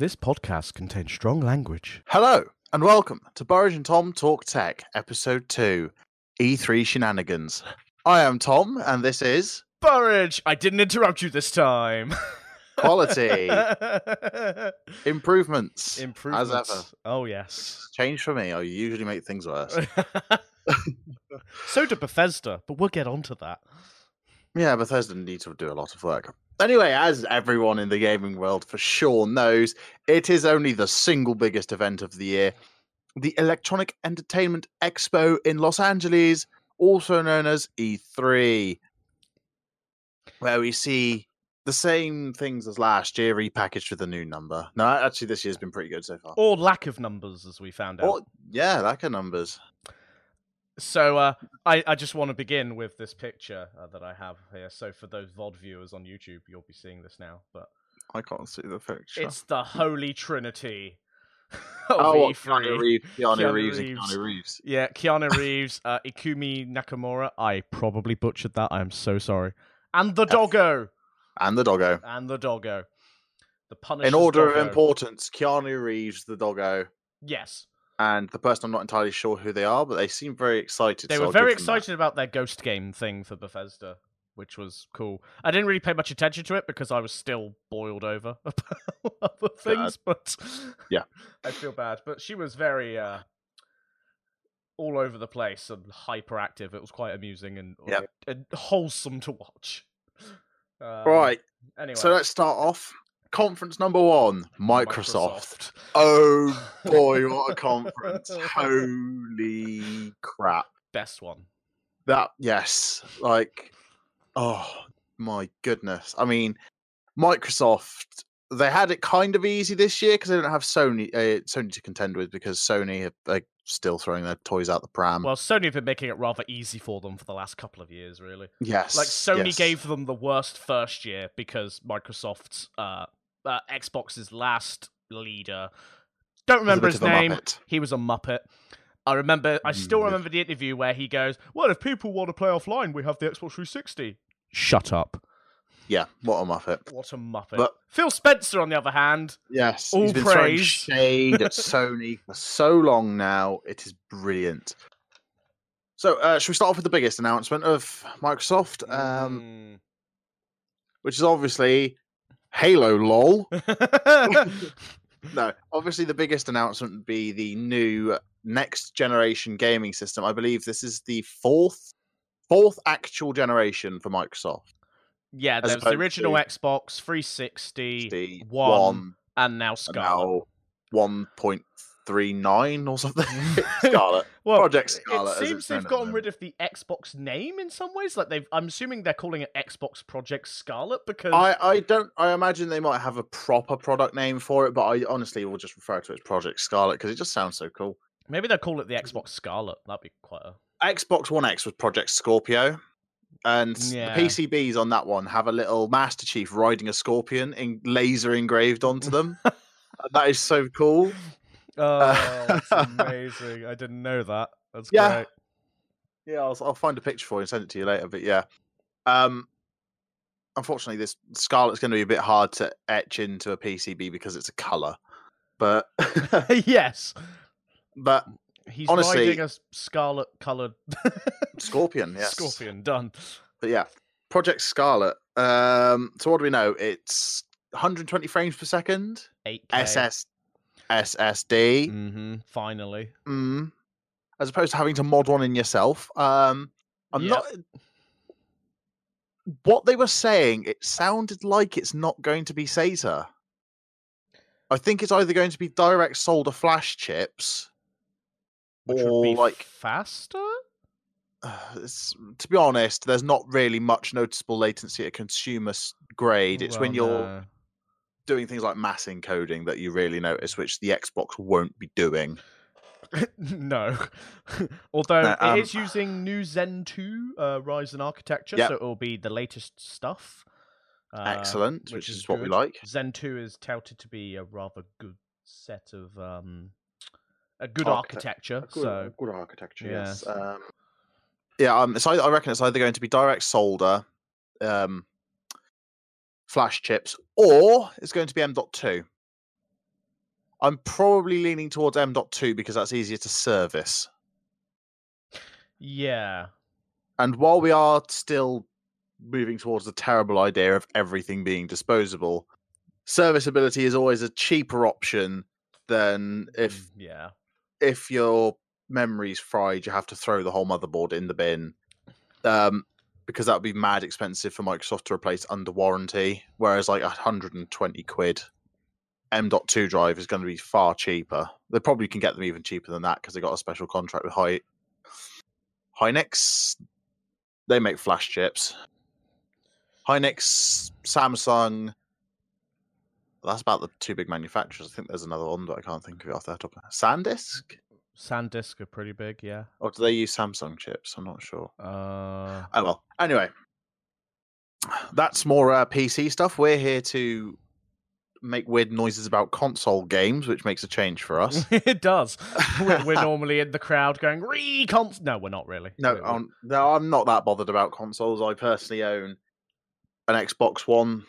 This podcast contains strong language. Hello, and welcome to Burridge and Tom Talk Tech, Episode 2 E3 Shenanigans. I am Tom, and this is Burridge, I didn't interrupt you this time. Quality Improvements. Improvements. As ever. Oh yes. Change for me, I usually make things worse. so did Bethesda, but we'll get onto that. Yeah, Bethesda need to do a lot of work. Anyway, as everyone in the gaming world for sure knows, it is only the single biggest event of the year the Electronic Entertainment Expo in Los Angeles, also known as E3, where we see the same things as last year repackaged with a new number. No, actually, this year's been pretty good so far. Or lack of numbers, as we found out. Oh, yeah, lack of numbers. So uh, I, I just want to begin with this picture uh, that I have here. So for those VOD viewers on YouTube, you'll be seeing this now. But I can't see the picture. it's the Holy Trinity. oh, what, E3. Keanu Reeves, Keanu, Keanu Reeves, Reeves. Keanu Reeves. Yeah, Keanu Reeves, uh, Ikumi Nakamura. I probably butchered that. I am so sorry. And the doggo. And the doggo. And the doggo. The Punisher. In order of importance, Keanu Reeves, the doggo, Yes. And the person I'm not entirely sure who they are, but they seem very excited. They so were I'll very excited about their Ghost game thing for Bethesda, which was cool. I didn't really pay much attention to it because I was still boiled over about other things, but Yeah. I feel bad. But she was very uh, all over the place and hyperactive. It was quite amusing and, Yep. and wholesome to watch. Um, Right, Anyway, so let's start off. Conference number one Microsoft. Oh boy, what a conference! Holy crap. Best one. That, yes, like, oh my goodness. I mean, Microsoft, they had it kind of easy this year because they don't have Sony uh, Sony to contend with because Sony are like, still throwing their toys out the pram. Well, Sony have been making it rather easy for them for the last couple of years, really. yes. Like Sony yes. gave them the worst first year because Microsoft's uh, uh Xbox's last leader. Don't remember his name. He was a muppet. I remember. I still Mm. remember the interview where he goes, "Well, if people want to play offline, we have the Xbox 360." Shut up! Yeah, what a muppet. What a muppet. But- Phil Spencer, on the other hand, Yes, All he's been throwing praise. shade at Sony for so long now. It is brilliant. So, uh, should we start off with the biggest announcement of Microsoft, um, Mm. which is obviously Halo. Lol. No, obviously the biggest announcement would be the new next generation gaming system. I believe this is the fourth, fourth actual generation for Microsoft. yeah, there's the original Xbox 360, The one, one and now and Scarlet. now one point three nine or something. Mm. Scarlet. Well, Project Scarlet, It seems they've gotten rid of the Xbox name in some ways. Like they've, I'm assuming they're calling it Xbox Project Scarlet because I, I don't I imagine they might have a proper product name for it, but I honestly will just refer to it as Project Scarlet because it just sounds so cool. maybe they'll call it the Xbox Scarlet. That'd be quite a. Xbox One X was Project Scorpio, and Yeah. the PCBs on that one have a little Master Chief riding a scorpion in laser engraved onto them. That is so cool. Oh, that's amazing! I didn't know that. That's Yeah. great. Yeah, I'll, I'll find a picture for you and send it to you later. But yeah, um, unfortunately, this Scarlet's going to be a bit hard to etch into a PCB because it's a color. But yes, but he's Honestly- riding a scarlet coloured Scorpion, yes. scorpion. Done. But yeah, Project Scarlet. Um, so what do we know? It's 120 frames per second. Eight SS SSD. Mm-hmm. Finally. Mm. As opposed to having to mod one in yourself. Um, I'm Yep. not. What they were saying, it sounded like it's not going to be SATA. I think it's either going to be direct solder flash chips, Which or would be like faster. to be honest, there's not really much noticeable latency at consumer grade. It's when you're no. Doing things like mass encoding that you really notice, which the Xbox won't be doing. no. Although No, um, it is using new Zen 2 uh, Ryzen architecture, Yep. so it will be the latest stuff. uh, Excellent, which, is, what we like. Zen 2 is touted to be a rather good set of um, a good Architect- architecture. Good, so good architecture, yeah. yes. Um, yeah, um, so I, I reckon it's either going to be direct solder, um, flash chips, or it's going to be M.2. I'm probably leaning towards M.2 because that's easier to service. Yeah. And while we are still moving towards the terrible idea of everything being disposable, serviceability is always a cheaper option than if Mm, yeah. if your memory's fried, you have to throw the whole motherboard in the bin. Um, because that would be mad expensive for Microsoft to replace under warranty. Whereas like 120 quid M.2 drive is going to be far cheaper. They probably can get them even cheaper than that because they got a special contract with Hy Hynix. They make flash chips. Hynix, Samsung. That's about the two big manufacturers. I think there's another one, but I can't think of it off the top. SanDisk, SanDisk are pretty big, yeah. or do they use Samsung chips? I'm not sure. Uh, Oh well. Anyway, that's more uh, PC stuff. We're here to make weird noises about console games, which makes a change for us. it does. We're, we're normally in the crowd going recons. No, we're not really. no, I'm, no, I'm not that bothered about consoles. I personally own an Xbox One,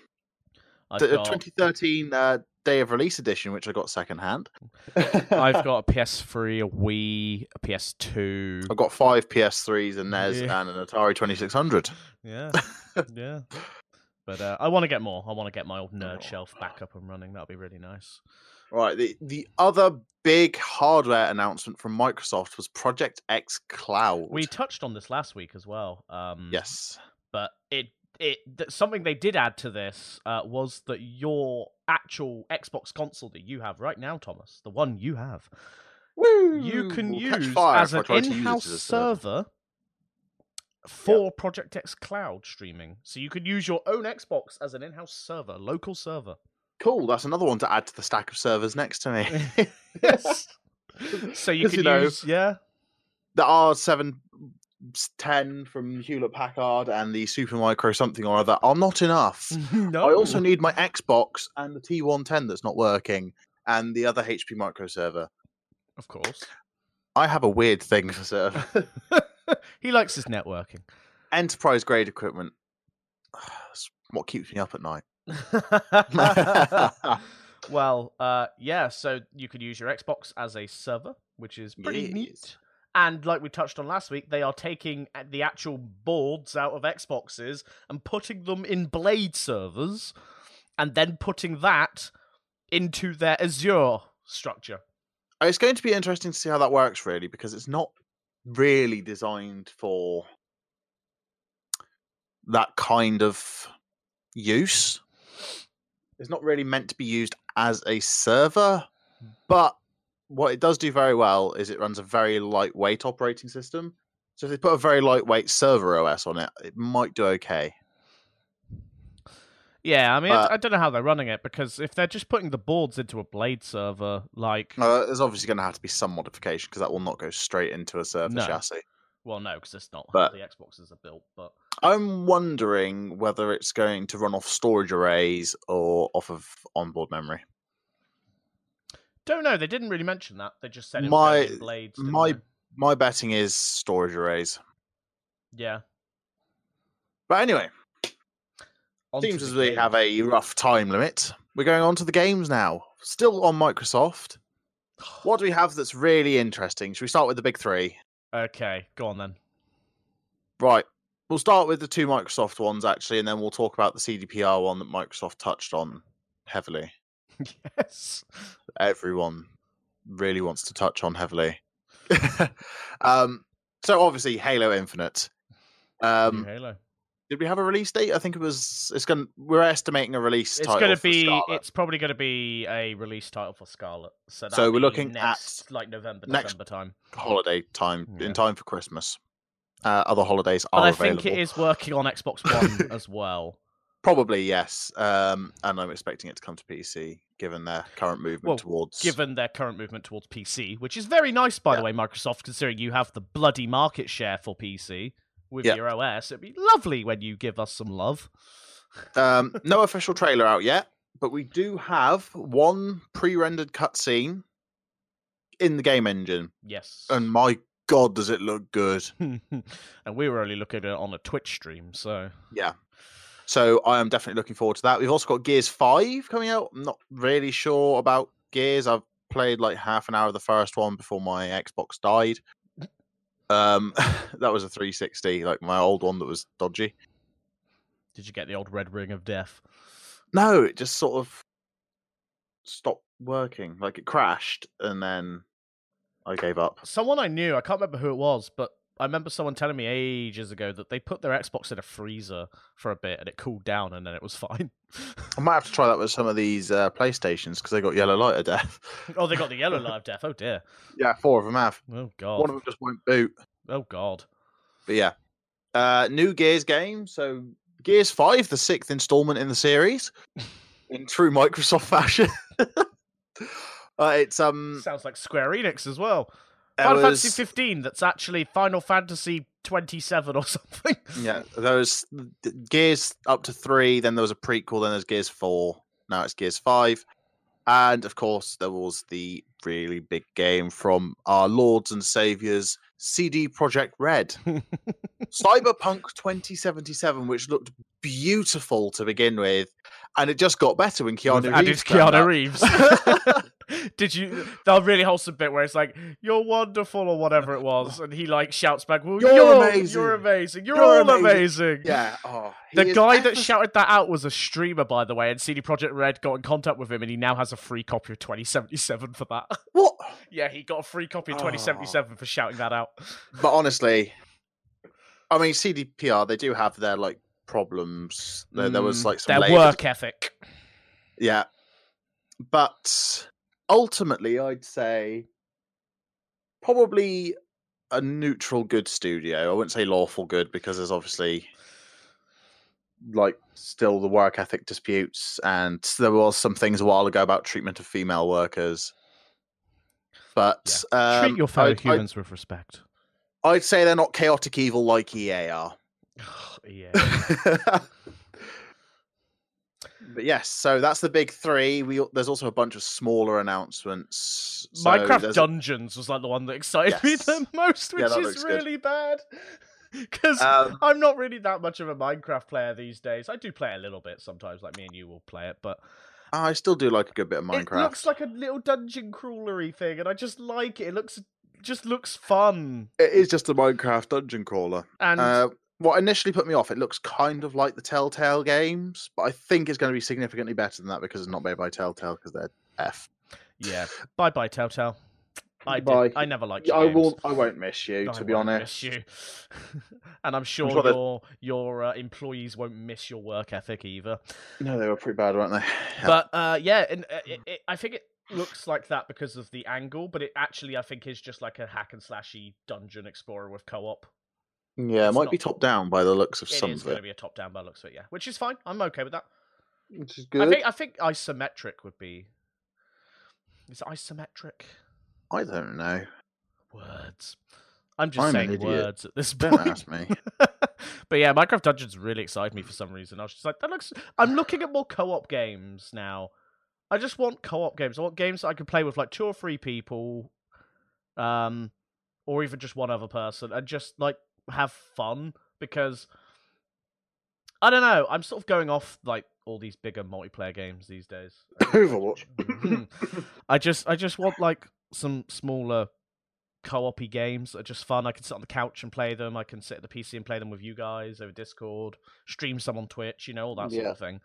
I've got, 2013 uh, day of release edition, which I got secondhand. I've got a PS3, a Wii, a PS2. I've got five PS3s and NES Yeah. and an Atari 2600. Yeah, yeah. But uh, I want to get more. I want to get my old Oh. nerd shelf back up and running. That'd be really nice. Right. The the other big hardware announcement from Microsoft was Project X Cloud. We touched on this last week as well. Um, yes. but it it th- something they did add to this uh, was that your actual Xbox console that you have right now, Thomas, the one you have, you can Will use as an try to use it in-house server. for Project xCloud streaming. So you could use your own Xbox as an in-house server, local server. Cool. That's another one to add to the stack of servers next to me. yes. So you can you know, use yeah. There R7 10 from Hewlett Packard and the Super Micro something or other are not enough. no. I also need my Xbox and the T110 that's not working and the other HP micro server. of course. I have a weird thing for server. he likes his networking. Enterprise grade equipment. It's what keeps me up at night. well, uh, yeah, so you could use your Xbox as a server, which is pretty Yes. neat. And like we touched on last week, they are taking uh, the actual boards out of Xboxes and putting them in Blade servers, and then putting that into their Azure structure. It's going to be interesting to see how that works, really, because it's not really designed for that kind of use. It's not really meant to be used as a server, but what it does do very well is it runs a very lightweight operating system. So if they put a very lightweight server OS on it, it might do okay. Yeah, I mean, I- I don't know how they're running it because if they're just putting the boards into a Blade server, like, Uh, there's obviously going to have to be some modification because that will not go straight into a server No. chassis. well, no, because it's not But- how the Xboxes are built, but I'm wondering whether it's going to run off storage arrays or off of onboard memory. Don't know. They didn't really mention that. They just said it My- was going in Blades. My they? my betting is storage arrays. yeah. But anyway, Onto seems as we have a rough time limit. We're going on to the games now. Still on Microsoft. What do we have that's really interesting? Should we start with the big three? Okay, go on then. Right. We'll start with the two Microsoft ones actually, and then we'll talk about the CDPR one that Microsoft touched on heavily. yes. Everyone really wants to touch on heavily. um, so obviously Halo Infinite. Um, Halo. did we have a release date? I think it was. It's going. We're estimating a release. It's going to be. Scarlet. It's probably going to be a release title for Scarlet. So, So we're looking at like November, next- December time. holiday time Yeah. in time for Christmas. Uh, other holidays But are I available. think it is working on Xbox One as well. Probably yes, um, and I'm expecting it to come to PC given their current movement Well, towards. Given their current movement towards PC, which is very nice, by the way, Microsoft, considering you have the bloody market share for PC with Yeah. your OS. It'd be lovely when you give us some love. Um, no official trailer out yet, but we do have one pre-rendered cutscene in the game engine, Yes. and my god, does it look good! and we were only looking at it on a Twitch stream, so Yeah. So I am definitely looking forward to that. We've also got Gears Five coming out. I'm not really sure about Gears. I've played like half an hour of the first one before my Xbox died. Um, that was a 360, like my old one that was dodgy. Did you get the old red ring of death? No, it just sort of stopped working. Like it crashed, and then I gave up. Someone I knew, I can't remember who it was, but I remember someone telling me ages ago that they put their Xbox in a freezer for a bit and it cooled down and then it was fine. I might have to try that with some of these uh, PlayStations because they got yellow light of death. oh, they got the yellow light of death. Oh dear. Yeah, four of them have. Oh god. One of them just won't boot. Oh god. But yeah, uh, new Gears game. So Gears Five, the sixth installment in the series, in true Microsoft fashion. uh, it's um sounds like Square Enix as well. Final was- Fantasy 15. That's actually Final Fantasy 27 or something. Yeah, there was Gears up to three. Then there was a prequel. Then there's Gears four. Now it's Gears five, and of course there was the really big game from our lords and saviors, CD Projekt Red, Cyberpunk 2077, which looked beautiful to begin with, and it just got better when Keanu added Reeves. Keanu up. Reeves. Did you that really wholesome bit where it's like you're wonderful or whatever it was, and he like shouts back, "Well, You're you're, amazing. You're amazing. You're, You're all amazing." amazing." Yeah, oh, The guy that shouted that out was a streamer, by the way, and CD Projekt Red got in contact with him, and he now has a free copy of 2077 for that. what? yeah, he got a free copy of Oh. 2077 for shouting that out. But honestly, I mean, CDPR they do have their like problems. There, there was Mm, like some their work ethic. Yeah, but ultimately, I'd say probably a neutral good studio. I wouldn't say lawful good because there's obviously like still the work ethic disputes, and there was some things a while ago about treatment of female workers. But um, Treat your fellow I'd, I'd- humans with respect. I'd say they're not chaotic evil like EA are. yeah. But yes, so that's the big three. We there's also a bunch of smaller announcements. So Minecraft Dungeons was like the one that excited me the most, Yeah, which that is looks good. really bad. Because Um, I'm not really that much of a Minecraft player these days. I do play a little bit sometimes, like me and you will play it, but I still do like a good bit of it Minecraft. looks like a little dungeon crawlery thing, and I just like it. It looks just looks fun. It is just a Minecraft dungeon crawler. And Uh, what initially put me off, it looks kind of like the Telltale games, but I think it's going to be significantly better than that because it's not made by Telltale because they're F. yeah, bye bye Telltale. I did, Bye. I never liked. I games. won't. I won't miss you, I to be honest. miss you. and I'm sure, sure that- your your uh, employees won't miss your work ethic either. No, they were pretty bad, weren't they? Yeah. But uh, yeah, and uh, it, it, I think it looks like that because of the angle, but it actually I think is just like a hack and slashy dungeon explorer with co-op. Yeah, it might not- be top down by the looks of It some of going it, to be a top-down by the looks of it, yeah, which is fine. I'm okay with that. which is I good. think I think isometric would be. Is it isometric? I don't know. Words. I'm just I'm saying words at this point. Don't ask me. but yeah, Minecraft Dungeons really excited me for some reason. I was just like, that looks. I'm looking at more co-op games now. I just want co-op games. I want games that I can play with like two or three people, um, or even just one other person, and just like have fun. Because I don't know, I'm sort of going off like all these bigger multiplayer games these days. Overwatch. Mhm. I just I just want like some smaller co-op games that are just fun. I can sit on the couch and play them. I can sit at the PC and play them with you guys over Discord, stream some on Twitch, you know, all that sort Yeah. of thing.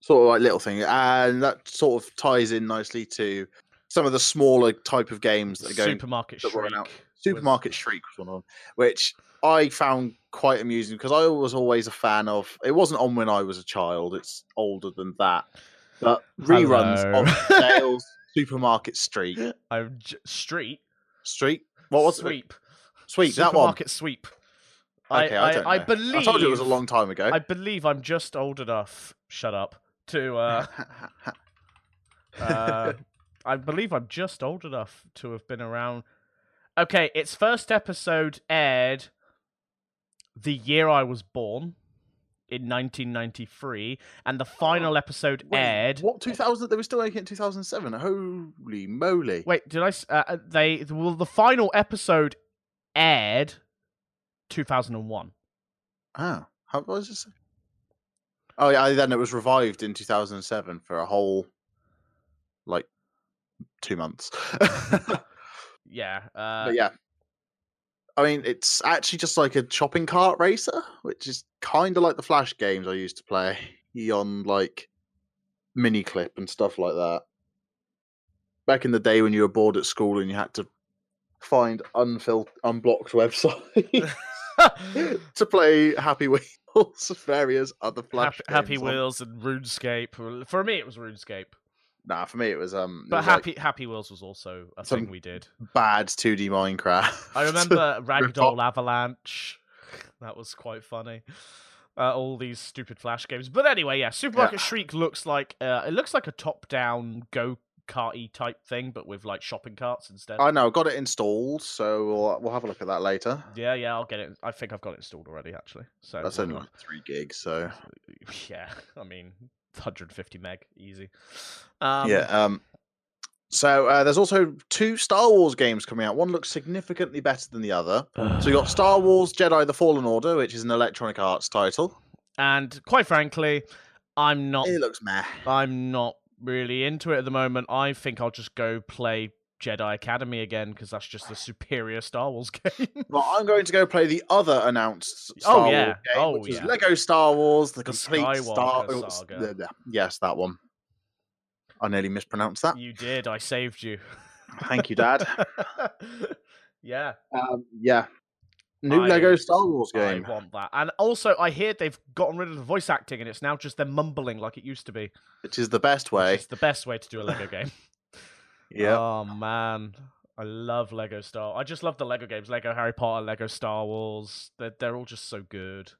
sort of like little thing, and that sort of ties in nicely to some of the smaller type of games that are going. Supermarket that Shriek. announced. Supermarket Shriek was one of them, which I found quite amusing because I was always a fan of. It wasn't on when I was a child; it's older than that. But reruns Hello. of Dale's Supermarket Street. I'm j- Street. Street. What was it? Sweep. Sweet. That one. Supermarket Sweep. Okay, I, don't know. I believe. I told you it was a long time ago. I believe I'm just old enough. Shut up. To uh, uh, I believe I'm just old enough to have been around. Okay, its first episode aired the year I was born in 1993, and the final episode Wait, aired. What 2000? They were still making it in 2007. Holy moly! Wait, did I? Uh, uh, they well, the final episode aired 2001. Ah, how was this? Oh yeah, then it was revived in 2007 for a whole like two months. Yeah. Uh, but yeah, I mean, it's actually just like a shopping cart racer, which is kind of like the Flash games I used to play on like Miniclip and stuff like that. Back in the day when you were bored at school and you had to find unfil- unblocked websites to play Happy Wheels, various other Flash Happy, Happy Wheels and RuneScape. For me, it was RuneScape. Nah, for me it was um, But was, like, Happy Happy Wheels was also a thing we did. bad 2D Minecraft. I remember Ragdoll Avalanche. That was quite funny. Uh, all these stupid flash games. But anyway, yeah, Supermarket Shriek looks like uh, it looks like a top-down go karty type thing, but with like shopping carts instead. I know, I've got it installed, so we'll, we'll have a look at that later. Yeah, yeah, I'll get it. I think I've got it installed already, actually. So That's only like three gigs, so yeah. I mean, 150 meg, easy. Um, yeah. Um, so uh, there's also two Star Wars games coming out. One looks significantly better than the other. So we got Star Wars Jedi: The Fallen Order, which is an Electronic Arts title. and quite frankly, I'm not. It looks meh. I'm not really into it at the moment. I think I'll just go play Jedi Academy again because that's just a superior Star Wars game. Well, I'm going to go play the other announced Oh, yeah. Wars game, Oh, which yeah. is Lego Star Wars: The, The Complete Star. Skywalker oh, s- Saga. the- the- yes, that one. I nearly mispronounced that. you did. I saved you. Thank you, Dad. yeah, Um, yeah. New I- Lego Star Wars game. I want that. And also, I hear they've gotten rid of the voice acting, and it's now just them mumbling like it used to be. which is the best way. It's the best way to do a Lego game. Yeah. Oh man, I love Lego Star. I just love the Lego games, Lego Harry Potter, Lego Star Wars. They're they're all just so good.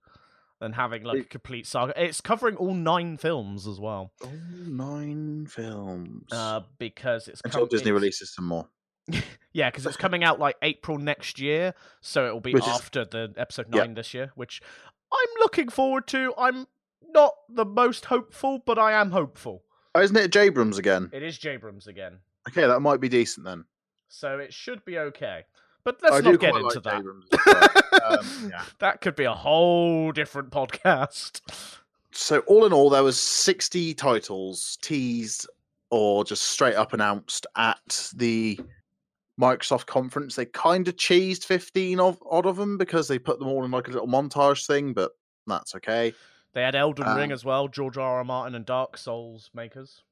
And having like a complete saga, it's covering all nine films as well. All nine films. Uh, because it's Until come- Disney it's- releases some more. Yeah, because it's coming out like April next year, so it'll be Which is- after the episode Yeah. nine this year, which I'm looking forward to. I'm not the most hopeful, but I am hopeful. Oh, isn't it Jabrams again? It is Jabrams again, Okay, that might be decent then. so it should be okay. But let's I not get into like that. Abrams as well. Um, yeah. That could be a whole different podcast. So all in all, there was sixty titles teased or just straight up announced at the Microsoft conference. They kind of cheesed fifteen of odd of them because they put them all in like a little montage thing, but that's okay. They had Elden Ring Um, as well, George R. R. Martin and Dark Souls makers.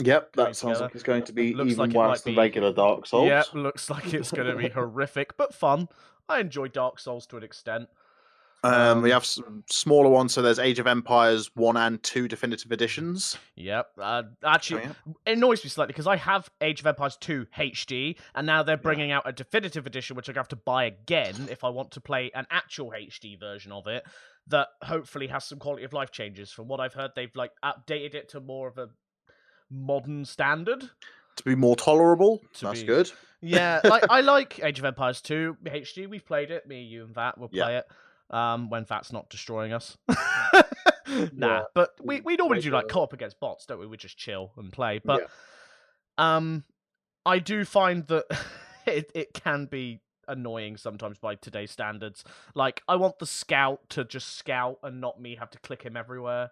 Yep, that sounds together. like it's going to be Looks even like worse than be- regular Dark Souls. Yeah, looks like it's going to be horrific, but fun. I enjoy Dark Souls to an extent. Um, we Um, have some smaller ones. So there's Age of Empires one and two definitive editions. Yep. Uh, actually, coming up. it annoys me slightly because I have Age of Empires 2 HD, and now they're bringing out a definitive edition, which I have to buy again if I want to play an actual HD version of it. That hopefully has some quality of life changes. From what I've heard, they've like updated it to more of a modern standard. to be more tolerable. To That's be- good. Yeah, like I like Age of Empires 2 HD. We've played it. Me, you, and Vat will Yeah. play it. Um, when Vat's not destroying us. Yeah. nah, but we, we normally do like co-op against bots, don't we? We just chill and play. But um, I do find that it it can be annoying sometimes by today's standards. Like I want the scout to just scout and not me have to click him everywhere.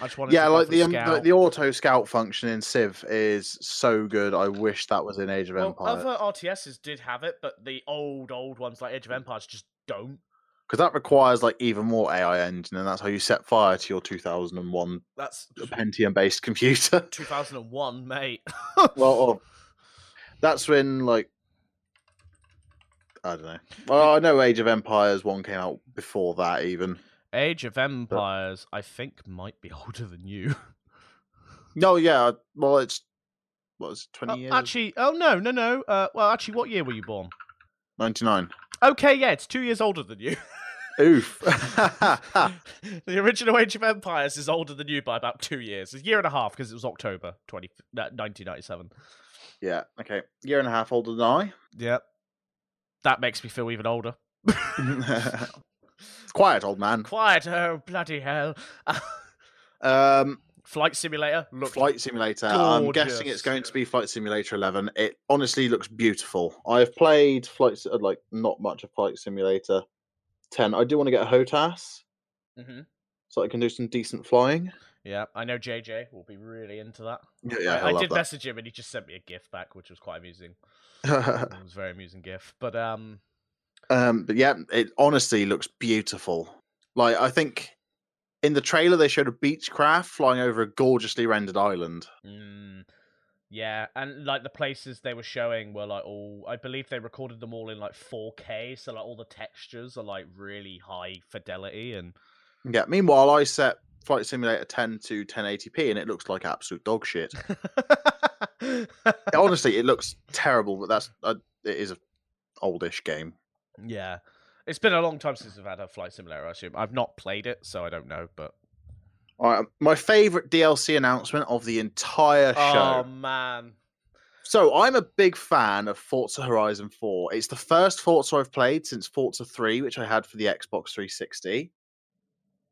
I just want it Yeah, to like the, um, the the auto scout function in Civ is so good. I wish that was in Age of well, Empires other RTSs did have it, but the old old ones like Age of Empires just don't. because that requires like even more AI engine, and that's how you set fire to your 2001 That's Pentium based computer. 2001, mate. well, oh, that's when like I don't know. Well, I know Age of Empires one came out before that even. Age of Empires, I think, might be older than you. No, yeah. Well, it's what was it, 20 Oh, years? actually, oh no, no, no. Uh, well, actually, what year were you born? 99. Okay, yeah, it's two years older than you. Oof. the original Age of Empires is older than you by about two years, a year and a half, because it was October 20, uh, 1997. yeah. Okay. Year and a half older than I. Yep. That makes me feel even older. quiet, old man. Quiet, oh bloody hell! Um, Flight Simulator looked Flight Simulator. I'm guessing it's going to be Flight Simulator 11. It honestly looks beautiful. I've played Flight like not much of Flight Simulator 10. I do want to get a HOTAS Mhm. so I can do some decent flying. Yeah, I know JJ will be really into that. Yeah, yeah, I, I did that. message him and he just sent me a GIF back, which was quite amusing. it was a very amusing GIF. But um, Um, but yeah, it honestly looks beautiful. Like I think in the trailer they showed a Beechcraft flying over a gorgeously rendered island. mm, yeah, and like the places they were showing were like all. I believe they recorded them all in like 4K, so like all the textures are like really high fidelity and. Yeah. Meanwhile, I set Flight Simulator 10 to 1080p, and it looks like absolute dog shit. honestly, it looks terrible, but that's uh, it is a oldish game. Yeah. It's been a long time since I've had a flight simulator, I assume. I've not played it, so I don't know, but All right, my favorite DLC announcement of the entire show. Oh man. So I'm a big fan of Forza Horizon 4. It's the first Forza I've played since Forza 3, which I had for the Xbox 360.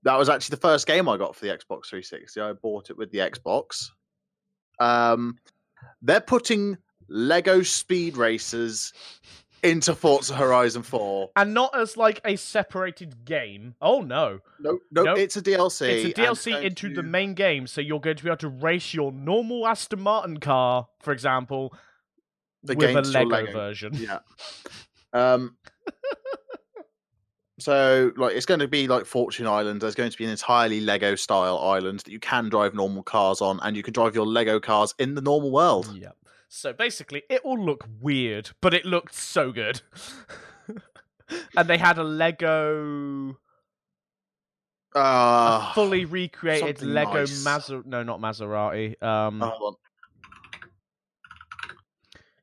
That was actually the first game I got for the Xbox 360. I bought it with the Xbox. Um, they're putting Lego Speed Racers into Forza Horizon 4. And not as like a separated game. Oh no. No, no, Nope. it's a DLC. It's a and DLC going into the main game, so you're going to be able to race your normal Aston Martin car, for example, with a Lego, Lego. version. Yeah. Um. so, like, it's going to be like Fortune Island. There's going to be an entirely Lego style island that you can drive normal cars on, and you can drive your Lego cars in the normal world. Yeah. So basically, it will look weird, but it looked so good. and they had a Lego, a Uh, fully recreated Lego nice. Maser. No, not Maserati. Um,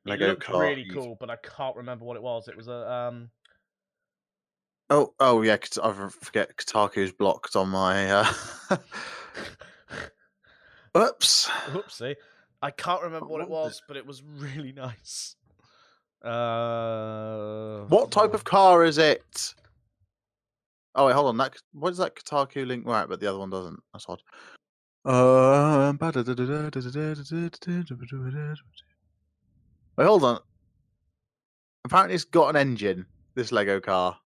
Lego looked car really cool, but I can't remember what it was. It was a um. Oh, oh yeah. I forget Kotaku's blocked on my. Uh... Oops. Oopsie. I can't remember what it was but it was really nice. Uh, What type of car is it? Oh wait, hold on. That what does that Kotaku link right, but the other one doesn't. That's odd. Um, wait, hold on. Apparently, it's got an engine. This Lego car.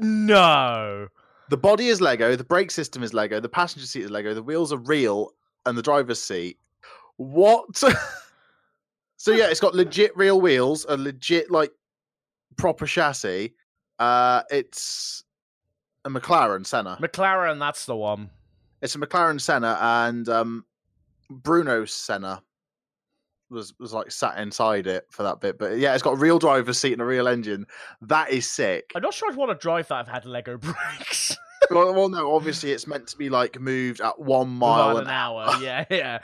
No. The body is Lego. The brake system is Lego. The passenger seat is Lego. The wheels are real, and the driver's seat. What? so yeah, it's got legit real wheels, a legit like proper chassis. Uh, it's a McLaren Senna. McLaren, that's the one. It's a McLaren Senna, and um, Bruno Senna was was like sat inside it for that bit. But yeah, it's got a real driver's seat and a real engine. That is sick. I'm not sure I'd want to drive that. I've had Lego brakes. well, well, no, obviously it's meant to be like moved at one Mile mile an hour. Yeah, yeah.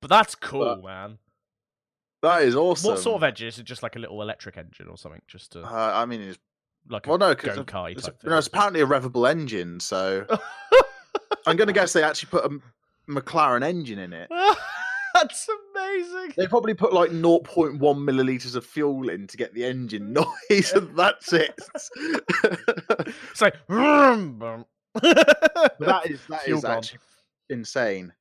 But that's cool, man. That is awesome. What sort of engine? Is it just like a little electric engine or something? Just to, Uh, I mean, it's like a well, no, go kart it's, no, it's apparently a revable engine. So I'm going to guess they actually put a McLaren engine in it. that's amazing. They probably put like 0.1 milliliters of fuel in to get the engine noise, and that's it. It's like vroom, boom. But that is that Fuel is gone. actually insane.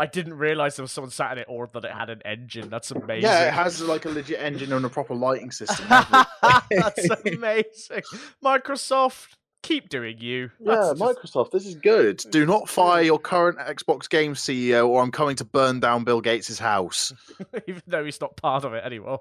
I didn't realize there was someone sat in it or that it had an engine. That's amazing. Yeah, it has like a legit engine and a proper lighting system. That's amazing. Microsoft, keep doing you. Yeah, That's just- Microsoft, this is good. Do not fire your current Xbox Game CEO, or I'm coming to burn down Bill Gates' house. even though he's not part of it anymore.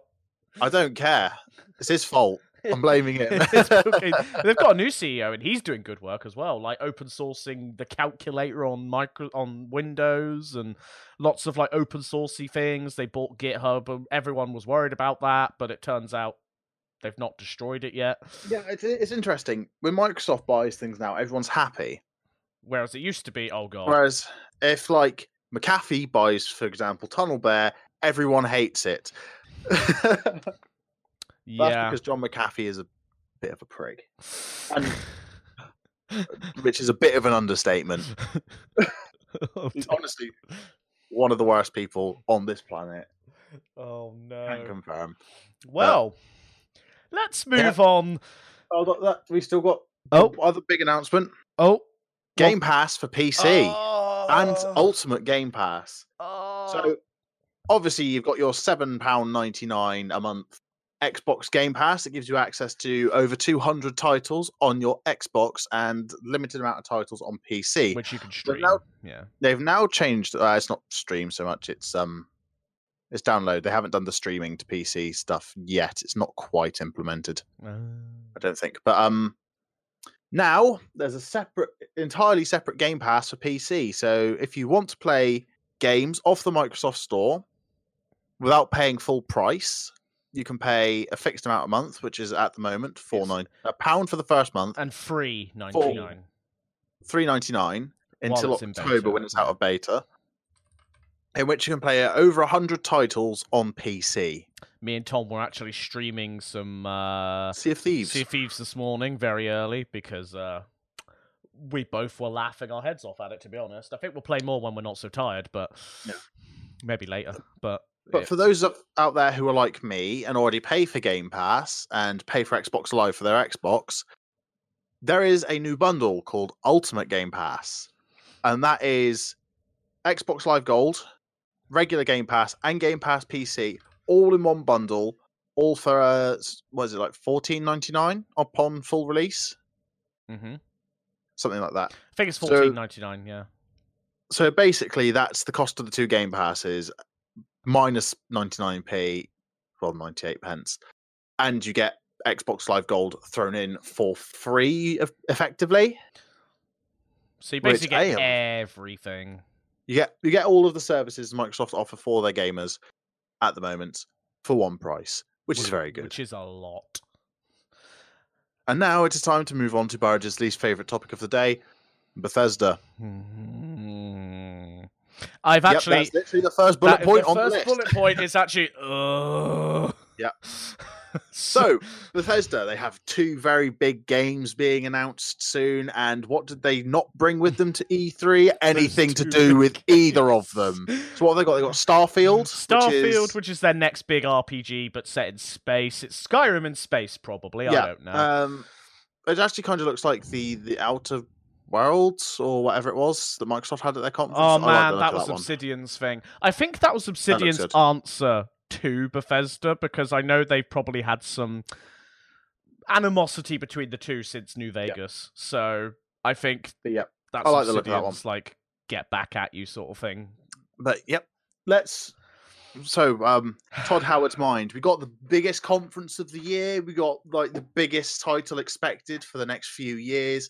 I don't care. It's his fault. I'm blaming it. They've got a new CEO and he's doing good work as well, like open sourcing the calculator on micro on Windows and lots of like open sourcey things. They bought GitHub and everyone was worried about that, but it turns out they've not destroyed it yet. yeah, it's, it's interesting. When Microsoft buys things now, everyone's happy. Whereas it used to be, oh god, Whereas if like McAfee buys, for example, TunnelBear, everyone hates it. That's yeah. because John McAfee is a bit of a prig, and which is a bit of an understatement. oh, He's honestly one of the worst people on this planet. Oh, no. Can confirm. Well, let's move on. Oh, that, we still got Oh, other big announcement: oh, Game Pass for PC and Oh. Ultimate Game Pass. Oh. So obviously you've got your seven pound ninety nine a month Xbox Game Pass. It gives you access to over 200 titles on your Xbox and limited amount of titles on PC. Which you can stream. now- yeah. They've now changed. Uh, it's not stream so much. It's um, it's download. They haven't done the streaming to PC stuff yet. It's not quite implemented. Uh, I don't think. But um, now there's a separate, entirely separate Game Pass for PC. So if you want to play games off the Microsoft Store without paying full price, you can pay a fixed amount a month, which is at the moment four It's- nine a pound for the first month, and free ninety nine. three ninety nine until October when it's out of beta. In which you can play uh, over hundred titles on PC. Me and Tom were actually streaming some uh, Sea of Thieves. Sea of Thieves this morning very early because uh, we both were laughing our heads off at it. To be honest, I think we'll play more when we're not so tired, but Yeah. maybe later. But But yeah. for those out there who are like me and already pay for Game Pass and pay for Xbox Live for their Xbox, there is a new bundle called Ultimate Game Pass. And that is Xbox Live Gold, regular Game Pass, and Game Pass PC all in one bundle, all for uh what is it like fourteen ninety nine upon full release? hmm Something like that. I think it's So- fourteen ninety nine. Yeah. So basically that's the cost of the two game passes minus 99p, well 98 pence. And you get Xbox Live Gold thrown in for free effectively. So you basically get AM. everything. You get you get all of the services Microsoft offer for their gamers at the moment for one price, which is very good. Which is a lot. And now it is time to move on to Burridge's least favorite topic of the day, Bethesda. Mhm. I've Yep, actually that's literally the first bullet that- point the on the first list. bullet point is actually. Uh, Yeah. So, Bethesda, they have two very big games being announced soon. And what did they not bring with them to E3? Anything to do with either of them. So, what have they got? They got Starfield. Starfield, which which is, is, their next big RPG, but set in space. It's Skyrim in space, probably. I don't know. Um, it actually kind of looks like the the Outer Worlds or whatever it was that Microsoft had at their conference. oh man, that was one. Obsidian's thing. I think that was Obsidian's good. answer to Bethesda because I know they've probably had some animosity between the two since New Vegas. So I think yeah, that's I like the look of that one. Obsidian's like get back at you sort of thing. but yep. Let's. So, um, Todd Howard's mind. We got the biggest conference of the year. We got like the biggest title expected for the next few years.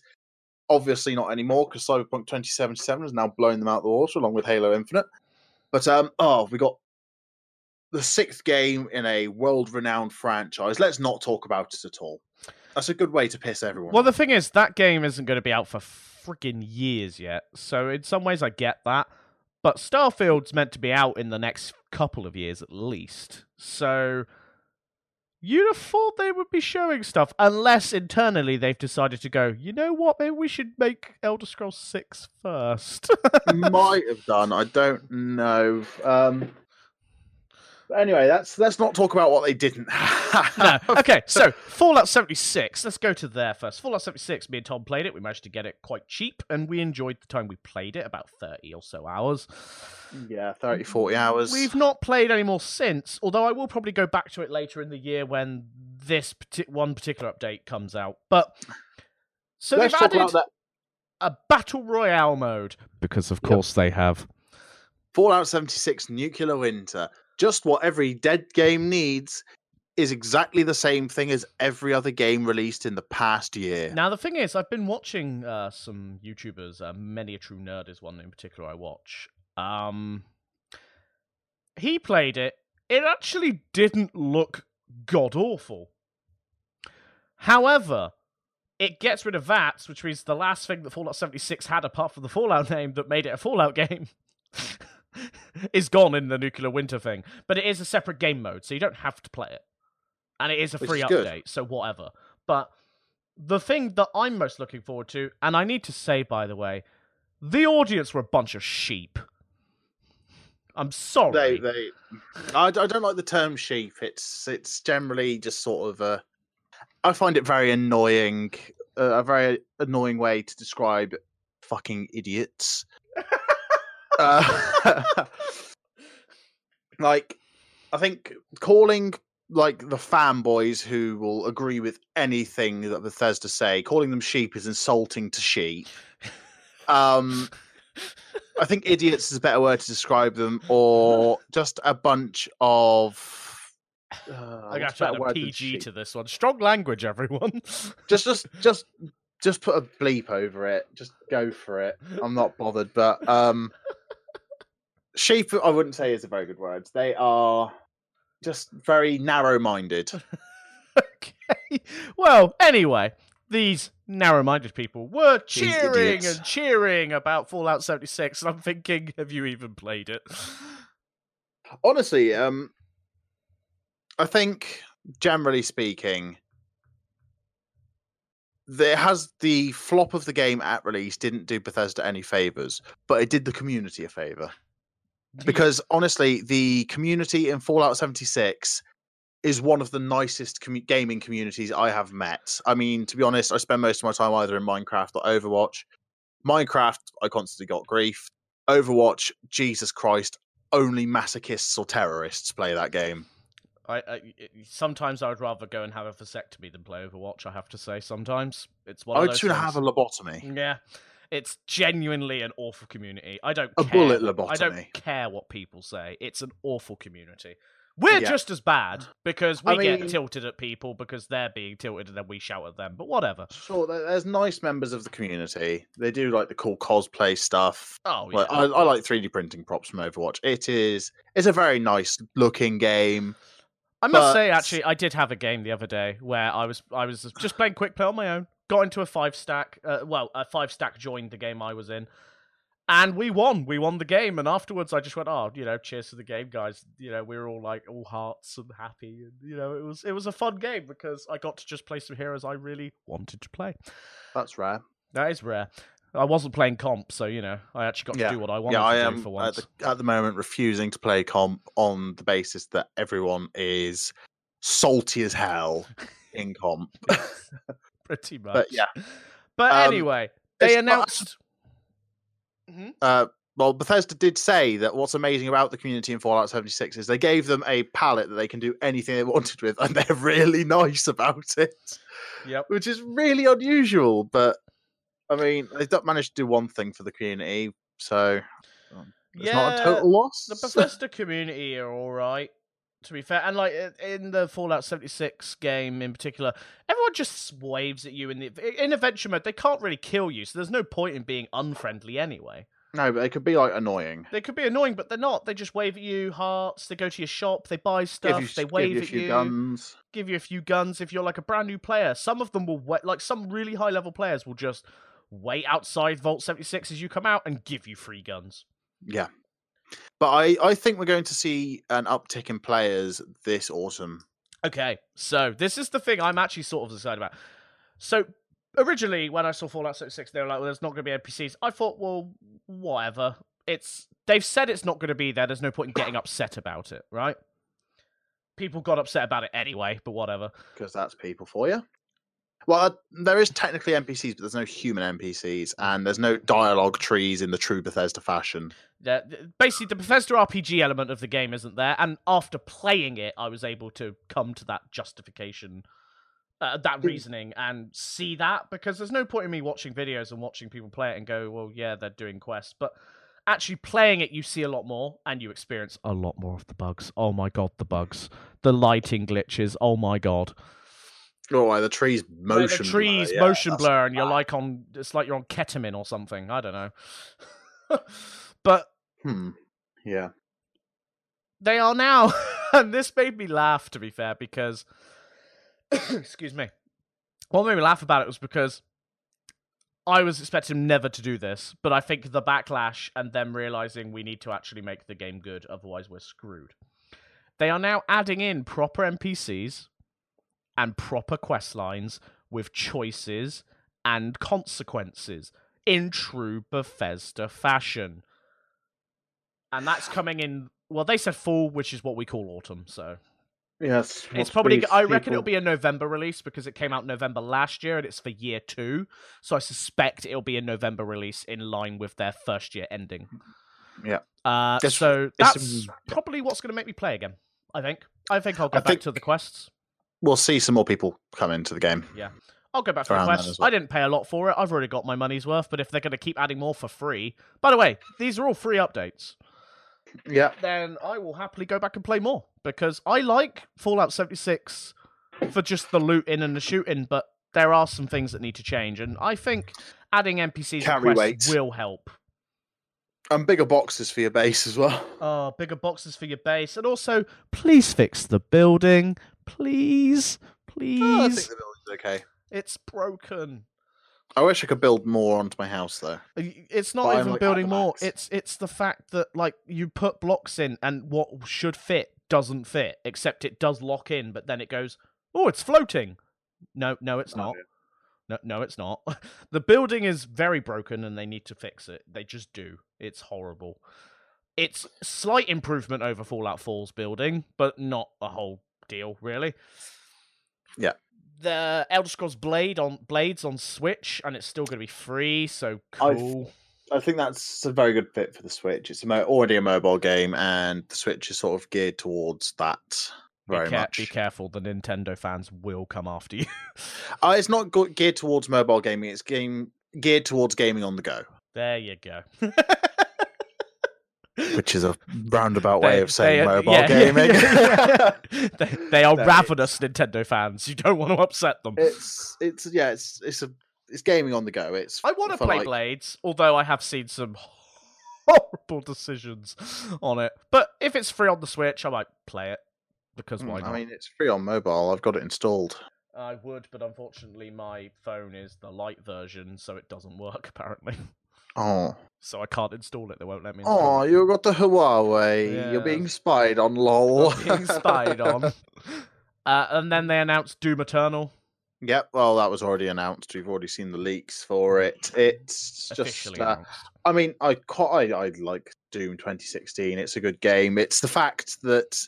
Obviously, not anymore because Cyberpunk 2077 has now blown them out the water along with Halo Infinite. But um, oh, we got the sixth game in a world-renowned franchise. Let's not talk about it at all. That's a good way to piss everyone. Well, the thing is, that game isn't going to be out for freaking years yet. So in some ways, I get that. But Starfield's meant to be out in the next couple of years at least. So you'd have thought they would be showing stuff, unless internally they've decided to go. You know what? Maybe we should make Elder Scrolls Six first. might have done. I don't know. Um, but anyway, that's let's not talk about what they didn't no. Okay, so Fallout 76. Let's go to there first. Fallout 76, me and Tom played it. We managed to get it quite cheap, and we enjoyed the time we played it, about 30 or so hours. yeah, 30, 40 hours. We've not played any more since, although I will probably go back to it later in the year when this one particular update comes out. But so Let's they've added that. a battle royale mode because, of Yep. course, they have. Fallout 76 Nuclear Winter. Just what every dead game needs is exactly the same thing as every other game released in the past year. Now the thing is, I've been watching uh, some YouTubers. Uh, Many A True Nerd is one in particular I watch. Um, he played it. It actually didn't look god awful. However, it gets rid of VATS, which means the last thing that Fallout 76 had, apart from the Fallout name that made it a Fallout game, is gone in the Nuclear Winter thing. But it is a separate game mode, so you don't have to play it. And it is a Which free is good. update, so whatever. But the thing that I'm most looking forward to, and I need to say, by the way, the audience were a bunch of sheep. I'm They, sorry. they, I, I don't like the term sheep. It's it's generally just sort of a. I find it very annoying, uh, a very annoying way to describe fucking idiots. Uh, like, I think calling like the fanboys who will agree with anything that Bethesda say. Calling them sheep is insulting to sheep. Um, I think idiots is a better word to describe them, or just a bunch of. Uh, I got to better add a PG to this one. Strong language, everyone. Just, just, just, just put a bleep over it. Just go for it. I'm not bothered, but um, sheep. I wouldn't say is a very good word. They are just very narrow-minded. okay. Well, anyway, these narrow-minded people were cheering and cheering about Fallout 76, and I'm thinking, have you even played it? honestly, um, I think generally speaking, there has the flop of the game at release didn't do Bethesda any favors, but it did the community a favor because honestly, the community in Fallout 76 is one of the nicest commu- gaming communities I have met. I mean, to be honest, I spend most of my time either in Minecraft or Overwatch. Minecraft, I constantly got grief. Overwatch, Jesus Christ, only masochists or terrorists play that game. I, I sometimes I would rather go and have a vasectomy than play Overwatch. I have to say, sometimes it's one of I'd sooner have a lobotomy. Yeah, it's genuinely an awful community. I don't A care bullet what- I don't care what people say. It's an awful community. We're Yeah. just as bad because we I get tilted at people because they're being tilted and then we shout at them. But whatever. Sure, there's nice members of the community. They do like the cool cosplay stuff. Oh yeah. Like, I, I like 3D printing props from Overwatch. It is it's a very nice looking game. I must say, actually, I did have a game the other day where I was I was just playing quick play on my own. Got into a five stack. Uh, well, a five stack joined the game I was in, and we won. We won the game, and afterwards I just went, "Oh, you know, cheers to the game, guys." You know, we were all like all hearts and happy, and you know, it was it was a fun game because I got to just play some heroes I really wanted to play. That's rare. That is rare. I wasn't playing comp, so you know, I actually got to Yeah. do what I wanted Yeah, I to am do for at once. the, at the moment refusing to play comp on the basis that everyone is salty as hell in comp. Pretty much. But yeah. But Um, anyway, they not- announced. Mhm. uh, well, Bethesda did say that what's amazing about the community in Fallout 76 is they gave them a palette that they can do anything they wanted with, and they're really nice about it, Yep. which is really unusual. But I mean, they've not managed to do one thing for the community, so um, it's yeah, not a total loss. the Bethesda community are all right. To be fair, and like in the Fallout 76 game in particular, everyone just waves at you in the in adventure mode. They can't really kill you, so there's no point in being unfriendly anyway. no, but they could be like annoying. They could be annoying, but they're not. They just wave at you, hearts. They go to your shop, they buy stuff, you, they give wave you a at few you, guns. give you a few guns. If you're like a brand new player, some of them will wait. Like some really high level players will just wait outside Vault 76 as you come out and give you free guns. Yeah. But I, I think we're going to see an uptick in players this autumn. Okay, so this is the thing I'm actually sort of excited about. So originally, when I saw Fallout 76, they were like, "Well, there's not going to be NPCs." I thought, "Well, whatever." It's they've said it's not going to be there. There's no point in getting upset about it, right? People got upset about it anyway, but whatever. because that's people for you. Well, uh, there is technically NPCs, but there's no human NPCs, and there's no dialogue trees in the true Bethesda fashion. Yeah, basically, the Bethesda RPG element of the game isn't there, and after playing it, I was able to come to that justification, uh, that reasoning, and see that because there's no point in me watching videos and watching people play it and go, "Well, yeah, they're doing quests," but actually playing it, you see a lot more and you experience a lot more of the bugs. Oh my god, the bugs, the lighting glitches. Oh my god, Oh, why the trees motion. the blur, trees yeah, motion blur, and you're bad. like on. It's like you're on ketamine or something. I don't know, but. Hmm. Yeah. they are now and this made me laugh to be fair because excuse me what made me laugh about it was because i was expecting never to do this but i think the backlash and them realizing we need to actually make the game good otherwise we're screwed they are now adding in proper npcs and proper quest lines with choices and consequences in true bethesda fashion and that's coming in well they said fall which is what we call autumn so Yes. it's probably i reckon it'll be a november release because it came out november last year and it's for year two so i suspect it'll be a november release in line with their first year ending Yeah. uh so that's probably what's going to make me play again i think I think I'll go I back think- to the quests. We'll see some more people come into the game. Yeah. I'll go back to the around then quests. as well. I didn't pay a lot for it. I've already got my money's worth. But if they're going to keep adding more for free, by the way, these are all free updates. Yeah. Then I will happily go back and play more because I like Fallout 76 for just the looting and the shooting. But there are some things that need to change, and I think adding NPCs Can't and quests will help. And bigger boxes for your base as well. Oh, bigger boxes for your base, and also please fix the building, please, please. Oh, I think the building's okay. It's broken. I wish I could build more onto my house though. It's not But even like, building more. It's it's the fact that like you put blocks in and what should fit doesn't fit, except it does lock in, but then it goes, oh, it's floating. No, no, it's Oh, not. yeah. No, no, it's not. the building is very broken, and they need to fix it. They just do. It's horrible. It's slight improvement over Fallout 4's building, but not a whole deal, really. Yeah. The Elder Scrolls Blade on Blades on Switch, and it's still going to be free. So I've- cool. I think that's a very good fit for the Switch. It's a mo- already a mobile game, and the Switch is sort of geared towards that very be, care- much. be careful, the Nintendo fans will come after you. Uh, it's not go- geared towards mobile gaming. It's game geared towards gaming on the go, there you go. which is a roundabout way of saying they- mobile yeah, gaming. yeah. they, they are No, ravenous Nintendo fans. You don't want to upset them. it's it's yeah, it's it's a it's gaming on the go. It's I want to play like- Blades, although I have seen some horrible decisions on it. But if it's free on the Switch, I might play it because why Mm, not? I mean, it's free on mobile. I've got it installed. I would, but unfortunately, my phone is the light version, so it doesn't work apparently. Oh, So I can't install it. They won't let me. Install oh, you got the Huawei. You're being spied on, lol. I'm being spied on. Uh, and then they announced Doom Eternal Yep, well, that was already announced. We've already seen the leaks for it. It's just, officially uh, announced. I mean, I quite, I, I like Doom 2016. It's a good game. It's the fact that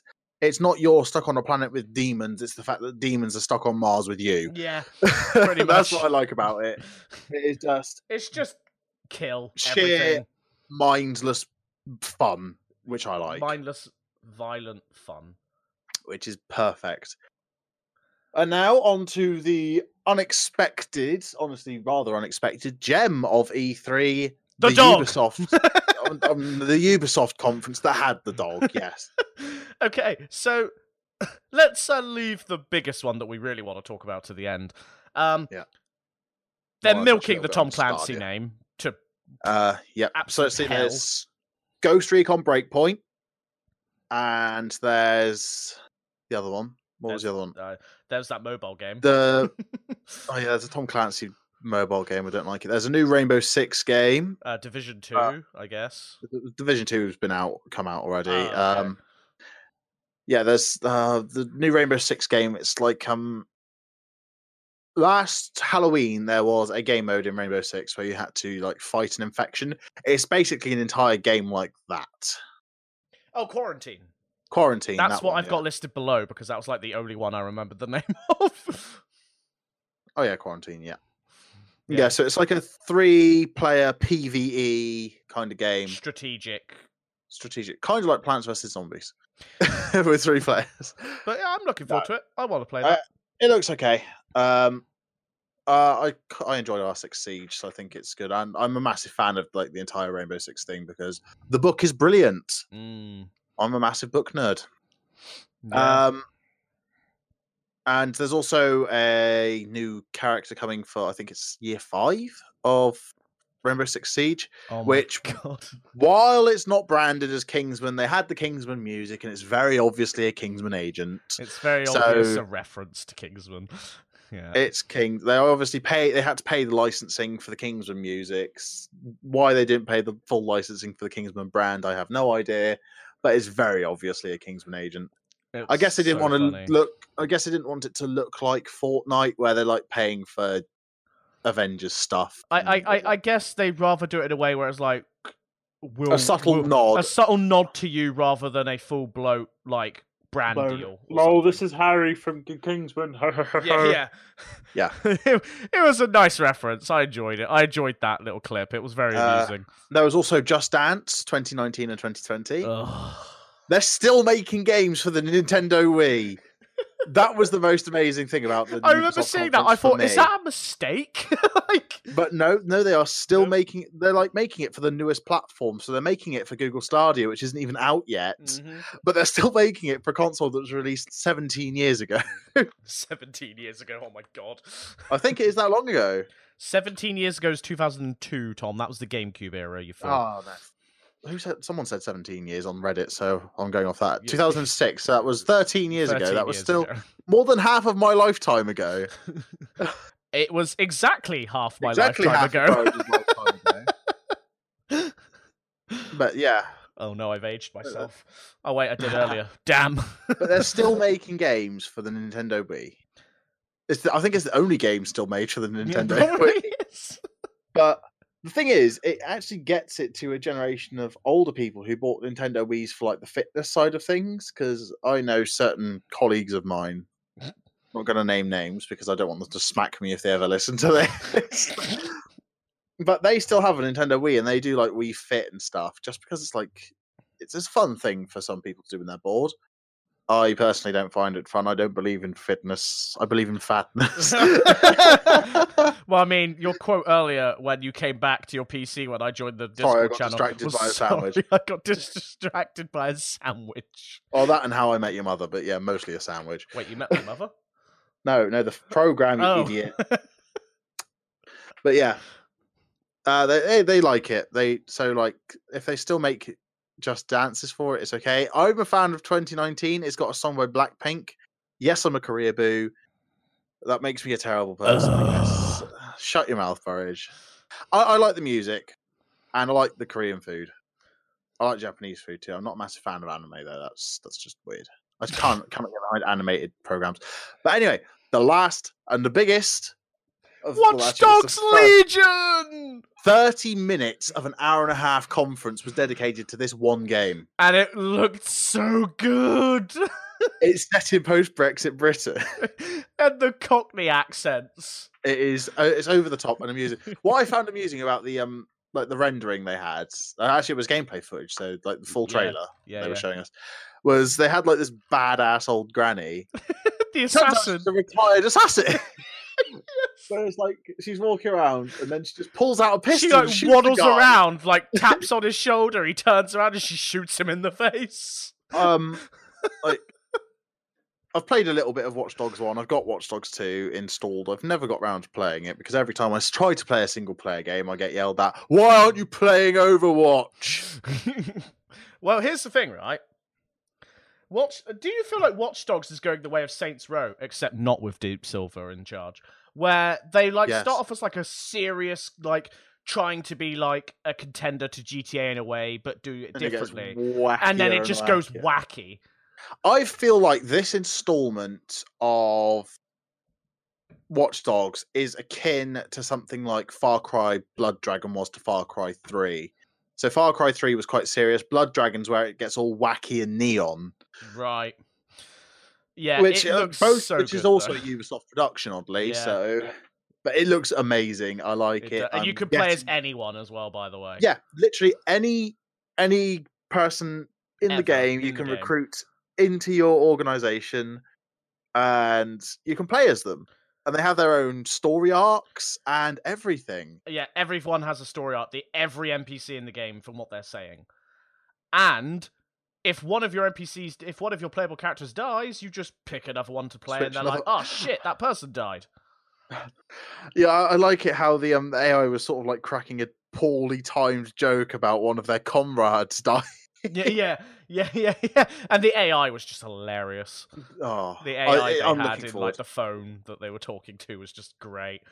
it's not you're stuck on a planet with demons. It's the fact that demons are stuck on Mars with you. Yeah, pretty much. That's what I like about it. It is just it's just kill Sheer everything. mindless fun, which I like, mindless, violent fun. which is perfect. And now on to the unexpected, honestly, rather unexpected gem of E3. The dog! Ubisoft, um, um, the Ubisoft conference that had the dog. Yes. okay, so let's uh, leave the biggest one that we really want to talk about to the end. Um, Yeah. They're Well, milking the Tom Clancy name Uh. So Absolute let's see. hell. There's Ghost Recon Breakpoint, and there's the other one. What was the other one? uh, there's that mobile game. The oh yeah, there's a Tom Clancy mobile game. I don't like it. There's a new Rainbow Six game. uh, Division Two, uh, I guess. Division Two has been out, come out already. Oh, okay. Um, yeah, there's uh, the new Rainbow Six game. It's like um, last Halloween there was a game mode in Rainbow Six where you had to like fight an infection. It's basically an entire game like that. Oh, Quarantine. Quarantine. That's that what one, I've yeah. got listed below because that was like the only one I remembered the name of. Oh yeah, quarantine. Yeah. Yeah. yeah. so it's like a three-player PVE kind of game, Strategic. strategic, kind of like Plants vs Zombies, with three players. But yeah, I'm looking forward to it. I want to play I- that. It looks okay. Um, uh, I I enjoyed R6 Siege, so I think it's good. And I'm a massive fan of like the entire Rainbow Six thing because the book is brilliant. Mm, I'm a massive book nerd. yeah. Um, and there's also a new character coming for I think it's year five of Rainbow Six Siege. oh which- God. While it's not branded as Kingsman, they had the Kingsman music, and it's very obviously a Kingsman agent. It's very obvious So- a reference to Kingsman. Yeah. It's King. They obviously pay. They had to pay the licensing for the Kingsman music. Why they didn't pay the full licensing for the Kingsman brand, I have no idea. But it's very obviously a Kingsman agent. I guess they didn't so want to funny. look. I guess they didn't want it to look like Fortnite, where they're like paying for Avengers stuff. I, I, I, I guess they'd rather do it in a way where it's like we'll, a subtle we'll- nod. a subtle nod to you rather than a full blow like brand Lol, deal. or lol, this is Harry from Kingsman. yeah, yeah, Yeah. it, it was a nice reference. I enjoyed it. I enjoyed that little clip. It was very Uh, amusing. There was also Just Dance 2019 and 2020. Ugh. They're still making games for the Nintendo Wii. That was the most amazing thing about the. I remember Ubisoft seeing that. I thought, is that a mistake? like, But no, no, they are still making. They're like making it for the newest platform, so they're making it for Google Stadia, which isn't even out yet. mhm. But they're still making it for a console that was released 17 years ago. 17 years ago. Oh my god. I think it is that long ago. 17 years ago is 2002, Tom. That was the GameCube era. You fool. Oh, no. Who said? Someone said 17 years on Reddit, so I'm going off that. Yeah. 2006. That was 13 years ago. That was still ago. more than half of my lifetime ago. It was exactly half my exactly lifetime half ago. of my lifetime ago. But yeah, oh no, I've aged uh, myself. Oh wait, I did earlier. Damn. but they're still making games for the Nintendo Wii. It's the, I think it's the only game still made for the Nintendo Wii. But the thing is, it actually gets it to a generation of older people who bought Nintendo Wii's for like the fitness side of things. Because I know certain colleagues of mine, I'm not going to name names because I don't want them to smack me if they ever listen to this. but they still have a Nintendo Wii and they do like Wii Fit and stuff just because it's like it's a fun thing for some people to do when they're bored. I personally don't find it fun. I don't believe in fitness. I believe in fatness. well, I mean, your quote earlier when you came back to your PC when I joined the Discord Sorry, I got channel. distracted by a sorry. I got dis- distracted by a sandwich. oh, that and How I Met Your Mother, but yeah, mostly a sandwich. Wait, you met my mother? No, no, the program, you oh. idiot. But yeah, uh, they, they they like it. They so like if they still make just dances for it, it's okay. I'm a fan of 2019. It's got a song by Blackpink. Yes, I'm a Koreaboo. That makes me a terrible person. I guess. Shut your mouth, Burridge. I, I like the music, and I like the Korean food. I like Japanese food too. I'm not a massive fan of anime though. That's that's just weird. I just can't can't get behind animated programs. But anyway, the last and the biggest. Of, Watch Dogs Legion! 30 minutes of an hour and a half conference was dedicated to this one game. And it looked so good. It's set in post Brexit Britain. and the Cockney accents. It is uh, it's over the top and amusing. What I found amusing about the um like the rendering they had, uh, actually it was gameplay footage, so like the full trailer Yeah, they yeah. were showing us, was they had like this badass old granny, the assassin. the retired assassin. So it's like she's walking around and then she just pulls out a pistol. She like and waddles around, like taps on his shoulder. He turns around and she shoots him in the face. Um, like I've played a little bit of Watch Dogs One. I've got Watch Dogs Two installed. I've never got round to playing it because every time I try to play a single player game, I get yelled at. Why aren't you playing Overwatch? well, here's the thing, right? Watch. Do you feel like Watch Dogs is going the way of Saints Row, except not with Deep Silver in charge, where they like Yes. start off as like a serious, like trying to be like a contender to GTA in a way, but do it And it differently, and then it just goes wackier. wacky. I feel like this installment of Watch Dogs is akin to something like Far Cry Blood Dragon was to Far Cry 3. So Far Cry 3 was quite serious. Blood Dragon's where it gets all wacky and neon, Right. Yeah, which it uh, looks both so which is good, also though. a Ubisoft production, oddly. Yeah. So, but it looks amazing. I like It it. and you I'm can play as anyone as well, by the way. yeah, literally any any person in Ever the game in you can game. recruit into your organization and you can play as them and they have their own story arcs and everything yeah, everyone has a story arc. The every NPC in the game, from what they're saying, and if one of your NPCs, if one of your playable characters dies, you just pick another one to play, Switch and they're like, "Oh shit, that person died." yeah I, I like it how the um ai was sort of like cracking a poorly timed joke about one of their comrades dying yeah, yeah, yeah, yeah, yeah. And the AI was just hilarious. oh The I- AI they i'm had in forward like the phone that they were talking to was just great.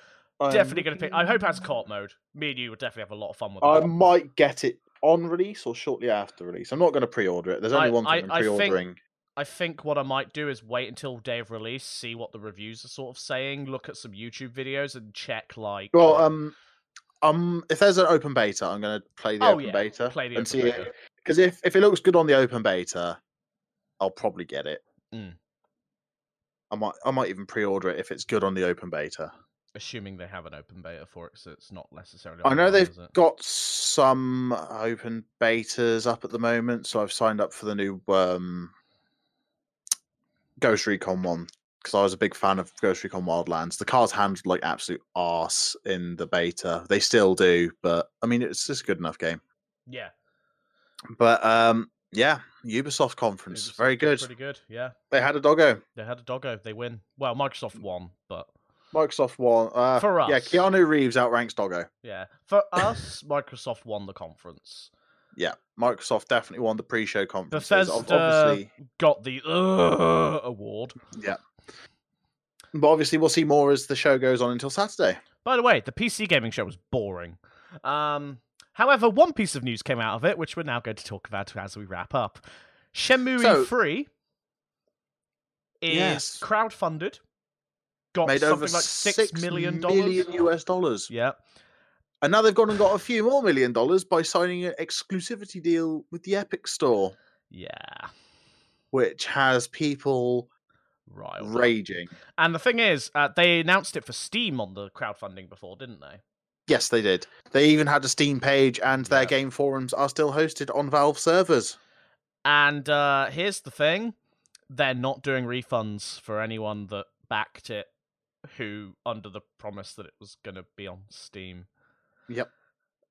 I'm definitely gonna pick. I hope it has co-op mode. Me and you would definitely have a lot of fun with i that. might get it on release or shortly after release i'm not going to pre-order it there's only I- one thing I i'm pre-ordering I think what I might do is wait until day of release, see what the reviews are sort of saying, look at some YouTube videos, and check like. Well, um, um, if there's an open beta, I'm going to play the Oh, open yeah, beta play the and open see beta. Because if if it looks good on the open beta, I'll probably get it. Mm. I might I might even pre-order it if it's good on the open beta. Assuming they have an open beta for it, so it's not necessarily. I know online, they've got some open betas up at the moment, so I've signed up for the new um, Ghost Recon one because I was a big fan of Ghost Recon Wildlands. The cars handled like absolute arse in the beta. They still do, but I mean, it's just a good enough game. Yeah, But um, yeah, Ubisoft conference, Ubisoft very good. Pretty good. Yeah, They had a doggo. they had a doggo. They win. Well, Microsoft won, but Microsoft won. Uh, For us. yeah. Keanu Reeves outranks Doggo. yeah, for us, Microsoft won the conference. Yeah, Microsoft definitely won the pre-show conference. Bethesda Obviously, got the uh, award. yeah. But obviously, we'll see more as the show goes on until Saturday. By the way, the PC gaming show was boring. Um, however, one piece of news came out of it, which we're now going to talk about as we wrap up. Shenmue So- 3 is Yes. crowdfunded. Got Made something over like six million dollars. million US dollars. Yeah, And now they've gone and got a few more million dollars by signing an exclusivity deal with the Epic Store, yeah, which has people right. raging. And the thing is, uh, they announced it for Steam on the crowdfunding before, didn't they? Yes, they did. They even had a Steam page, and their Yeah. game forums are still hosted on Valve servers. And uh, here's the thing: they're not doing refunds for anyone that backed it, who under the promise that it was going to be on Steam. Yep.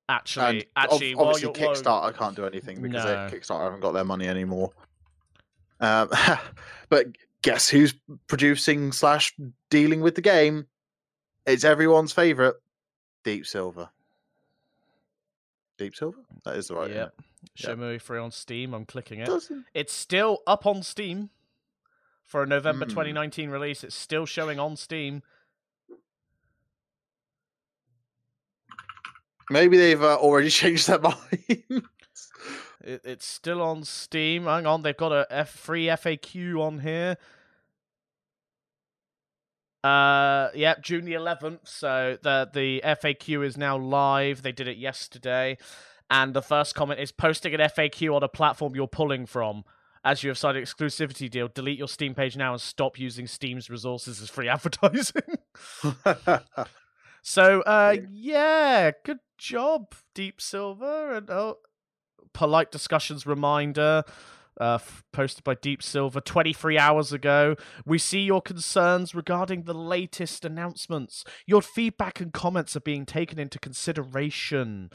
Actually, and actually, while obviously, Kickstarter can't do anything because No. Kickstarter haven't got their money anymore. Um, but guess who's producing slash dealing with the game? It's everyone's favorite, Deep Silver. Deep Silver? That is the right. Yep. Yep. Shenmue free on Steam. I'm clicking it. Doesn't It's still up on Steam for a November Mm. 2019 release. It's still showing on Steam. maybe they've uh, already changed their mind. It, it's still on Steam. Hang on, they've got a F- free FAQ on here. Uh, yeah, June the 11th. So the the FAQ is now live. They did it yesterday, and the first comment is posting an FAQ on a platform you're pulling from. As you have signed an exclusivity deal, delete your Steam page now and stop using Steam's resources as free advertising. So, uh, yeah, good job, Deep Silver, and oh, polite discussions reminder. Uh, f- posted by Deep Silver 23 hours ago. We see your concerns regarding the latest announcements. Your feedback and comments are being taken into consideration.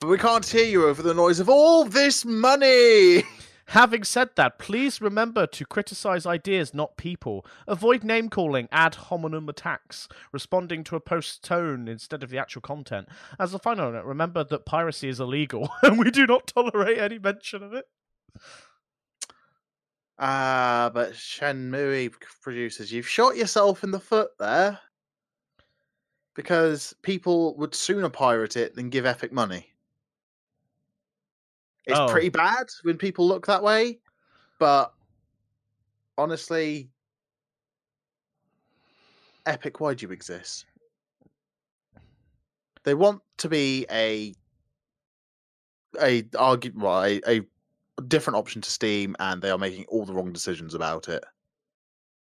but we can't hear you over the noise of all this money. Having said that, please remember to criticize ideas, not people. Avoid name calling, ad hominem attacks, responding to a post's tone instead of the actual content. As a final note, remember that piracy is illegal and we do not tolerate any mention of it. Ah, but Shenmue producers, you've shot yourself in the foot there. Because people would sooner pirate it than give Epic money. It's Oh. pretty bad when people look that way, but honestly, Epic, why do you exist? They want to be a a argue well, a, a different option to Steam, and they are making all the wrong decisions about it.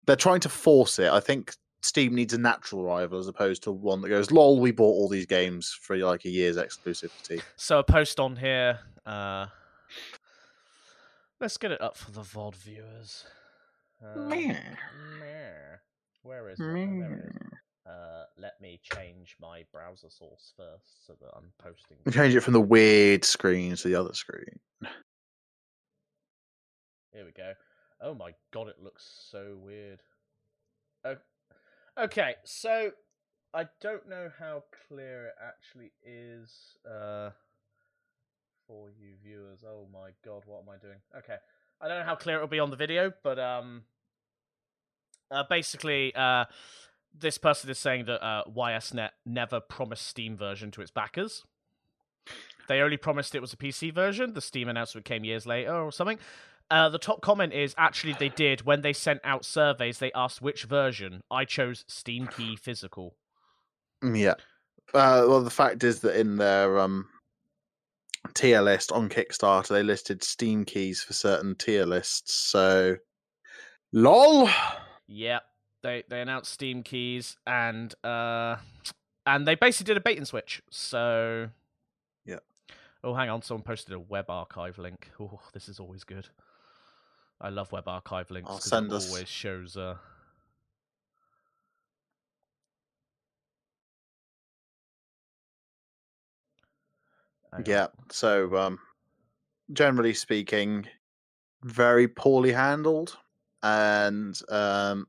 They're trying to force it. I think Steam needs a natural rival as opposed to one that goes, "Lol, we bought all these games for like a year's exclusivity." So a post on here. Uh, let's get it up for the VOD viewers. Uh, meh. Where is it? Oh, there it is. Uh, let me change my browser source first so that I'm posting. Change it from the weird screen to the other screen. Here we go. Oh my god, it looks so weird. O- Okay, so I don't know how clear it actually is uh, for you viewers. Oh my god, what am I doing? Okay, I don't know how clear it will be on the video, but um, uh, basically, uh, this person is saying that uh, YSNet never promised Steam version to its backers. They only promised it was a PC version. The Steam announcement came years later or something. Uh, the top comment is actually they did when they sent out surveys. They asked which version. I chose Steam Key Physical. Mm, Yeah. Uh, well, the fact is that in their um, tier list on Kickstarter, they listed Steam keys for certain tier lists. So, lol. Yep. they they announced Steam keys and uh and they basically did a bait and switch. So Yeah. Oh, hang on. Someone posted a web archive link. Oh, this is always good. I love web archive links I'll 'cause send it us- always shows. Uh... Yeah. So, um, generally speaking, very poorly handled, and um,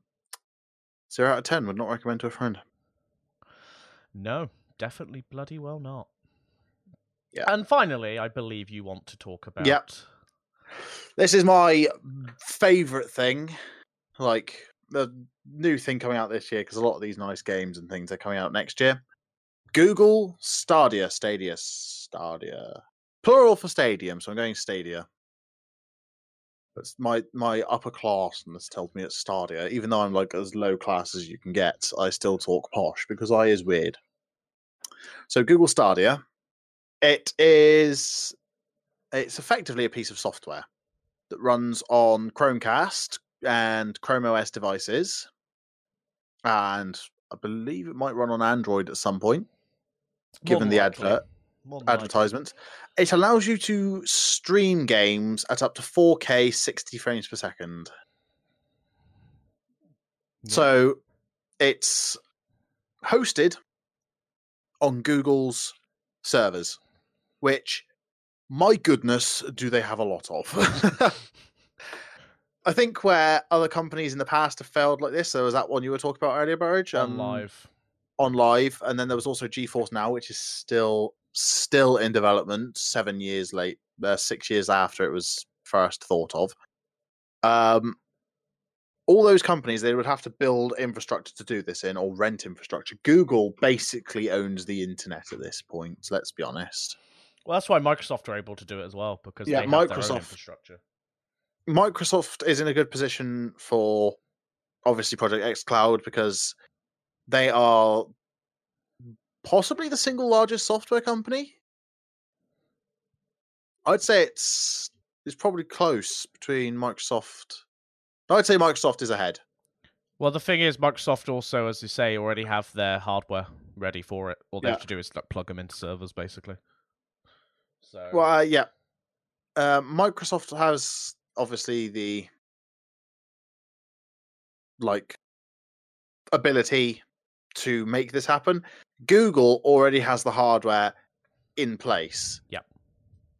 zero out of ten would not recommend to a friend. No, definitely bloody well not. Yeah. And finally, I believe you want to talk about. Yep. This is my favorite thing, like the new thing coming out this year, because a lot of these nice games and things are coming out next year. Google Stadia, Stadia, Stadia, plural for stadium. So I'm going Stadia. That's my my upper classness tells me it's Stadia. Even though I'm like as low class as you can get, I still talk posh because I is weird. So Google Stadia, it is it's effectively a piece of software that runs on Chromecast and Chrome OS devices, and I believe it might run on Android at some point, given the advert More than likely. advertisements. It allows you to stream games at up to 4K 60 frames per second. So it's hosted on Google's servers, which, my goodness, do they have a lot of. I think where other companies in the past have failed like this, there was that one you were talking about earlier, Burridge. um, live. On live, and then there was also GeForce Now, which is still still in development, seven years late, uh, six years after it was first thought of. Um, all those companies they would have to build infrastructure to do this in, or rent infrastructure. Google basically owns the internet at this point. Let's be honest. Well, that's why Microsoft are able to do it as well because Yeah, they have their own Microsoft- infrastructure. Microsoft is in a good position for obviously Project xCloud because they are possibly the single largest software company. I'd say it's it's probably close between Microsoft. I'd say Microsoft is ahead. Well, the thing is, Microsoft also, as you say, already have their hardware ready for it. All they Yeah. have to do is like plug them into servers, basically. So Well, uh, yeah. Uh, Microsoft has obviously the like ability to make this happen. Google already has the hardware in place. Yep.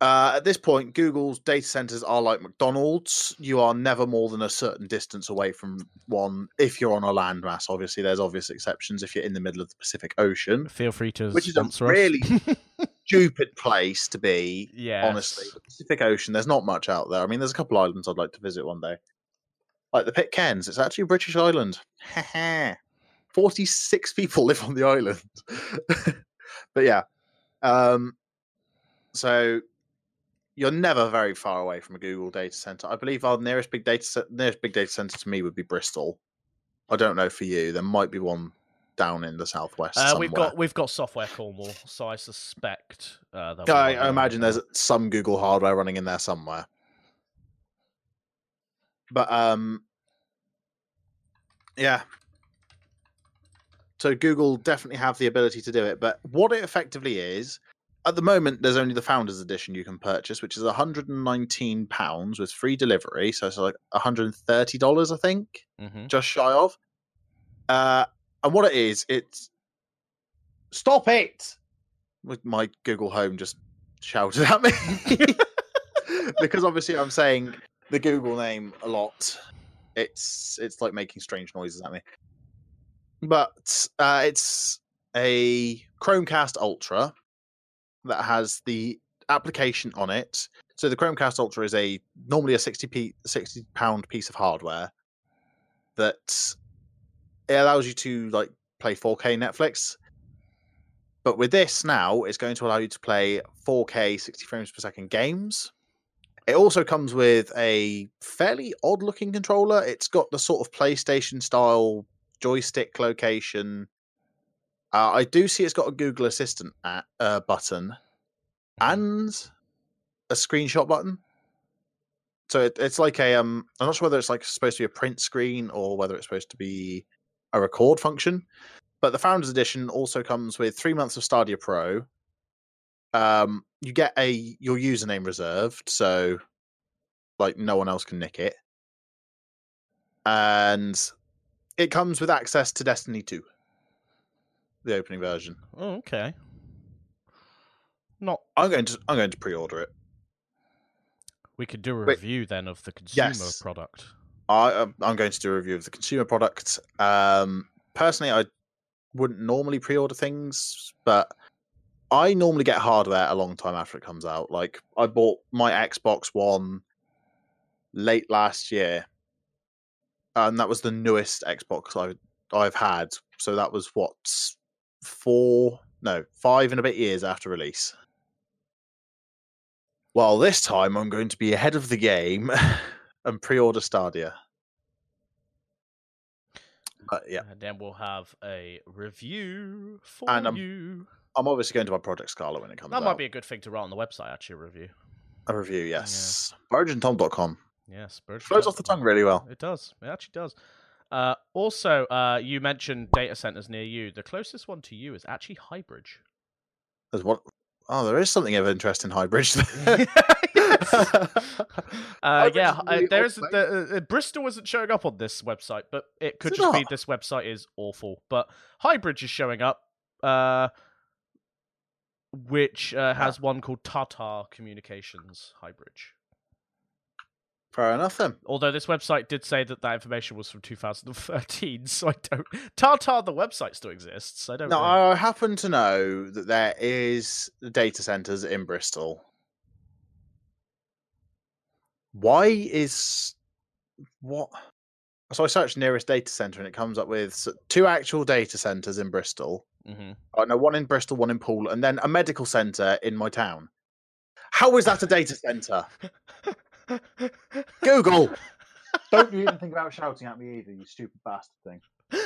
Uh, at this point, Google's data centers are like McDonald's. You are never more than a certain distance away from one if you're on a landmass. Obviously, there's obvious exceptions if you're in the middle of the Pacific Ocean. feel free to Which is a really Stupid place to be yes. honestly. The Pacific Ocean, there's not much out there. I mean, there's a couple islands I'd like to visit one day. Like the Pitcairns, it's actually a British island. 46 people live on the island. but yeah. Um, so you're never very far away from a Google data center. I believe our nearest big data nearest big data center to me would be Bristol. I don't know for you. There might be one down in the southwest. Uh, we've got we've got software Cornwall, so I suspect. Uh, I, I there imagine there's some Google hardware running in there somewhere. But um yeah. So Google definitely have the ability to do it, but what it effectively is at the moment there's only the founders edition you can purchase, which is 119 pounds with free delivery, so it's like 130 dollars I think Mhm. just shy of. Uh, and what it is, it's stop it. With my Google Home just shouted at me because obviously I'm saying the Google name a lot. It's it's like making strange noises at me. But uh, it's a Chromecast Ultra that has the application on it. So the Chromecast Ultra is a normally a 60 p 60 pound piece of hardware that it allows you to like play 4K Netflix. But with this now, it's going to allow you to play 4K 60 frames per second games. It also comes with a fairly odd looking controller. It's got the sort of PlayStation style joystick location. Uh, I do see it's got a Google Assistant at, uh, button Mhm. and a screenshot button. So it, it's like a um. I'm not sure whether it's like supposed to be a print screen or whether it's supposed to be a record function. But the Founders Edition also comes with three months of Stadia Pro. Um, you get a your username reserved, so like no one else can nick it, and it comes with access to Destiny Two, the opening version. Oh, okay. Not. I'm going to I'm going to pre-order it. We could do a Wait. review then of the consumer Yes. product. I um, I'm going to do a review of the consumer product. Um, personally, I wouldn't normally pre-order things, but I normally get hardware a long time after it comes out. Like I bought my Xbox One late last year, and that was the newest Xbox I I've had. So that was what four, no, five and a bit years after release. Well, this time I'm going to be ahead of the game and pre-order Stadia. But yeah, And then we'll have a review for And, um, you. I'm obviously going to buy Project Scarlet when it comes That out. might be a good thing to write on the website, actually, a review. a review, yes. BurgeonTom.com. Yes, Bird Flows off the tongue really well. It does. It actually does. Uh, also, uh, you mentioned data centers near you. The closest one to you is actually Highbridge. There's what? Oh, there is something of interest in Highbridge. Uh, yeah, is uh, really there the, uh, Bristol isn't showing up on this website, but it could Is it just be this website is awful. But Highbridge is showing up, uh, which uh, has one called Tata Communications Highbridge. Fair enough then. Although this website did say that that information was from 2013, so I don't. Tata, the website still exists. I don't. No, know. I happen to know that there is data centers in Bristol. Why is what? So I searched nearest data center and it comes up with two actual data centers in Bristol. Mhm. I know one in Bristol, one in Poole, and then a medical center in my town. How is that a data center? Google. Don't you even think about shouting at me either, you stupid bastard thing.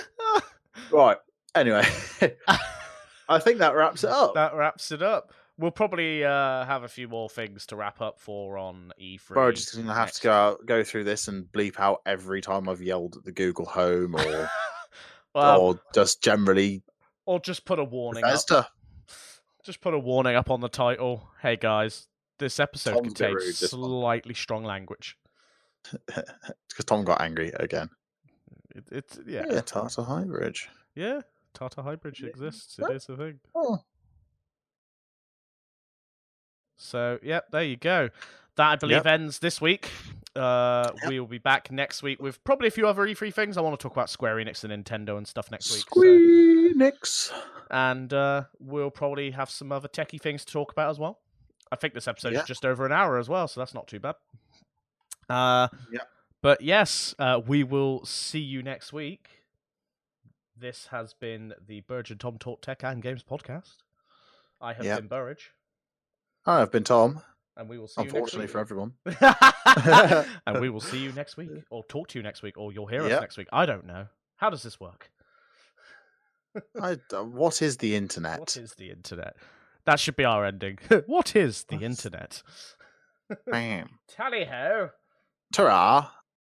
Right. Anyway, I think that wraps it up. that wraps it up. We'll probably uh, have a few more things to wrap up for on E E3. Bro, just gonna have to go out, go through this and bleep out every time I've yelled at the Google Home or well, or just generally or just put a warning up. Just put a warning up on the title. Hey guys, this episode contains slightly strong language. because Tom got angry again. It, it's yeah, Yeah, Tata Highbridge. yeah. Tata Highbridge Yeah. exists. It is a thing. Oh. So, yep, there you go. That I believe Yep. ends this week. Uh, Yep. We will be back next week with probably a few other E3 things. I want to talk about Square Enix and Nintendo and stuff next week. so- Squeenix. and uh, we'll probably have some other techie things to talk about as well. I think this episode Yeah. is just over an hour as well, so that's not too bad. Uh, Yeah. But yes, uh, we will see you next week. This has been the Burge and Tom Talk Tech and Games podcast. I have Yeah. been Burridge, I've been Tom. and we will see Unfortunately for everyone. and we will see you next week, or talk to you next week, or you'll hear us next week. I don't know. How does this work? I, uh, what is the internet? What is the internet? That should be our ending. what is the What's- internet? Bam. Tally ho! Ta-ra.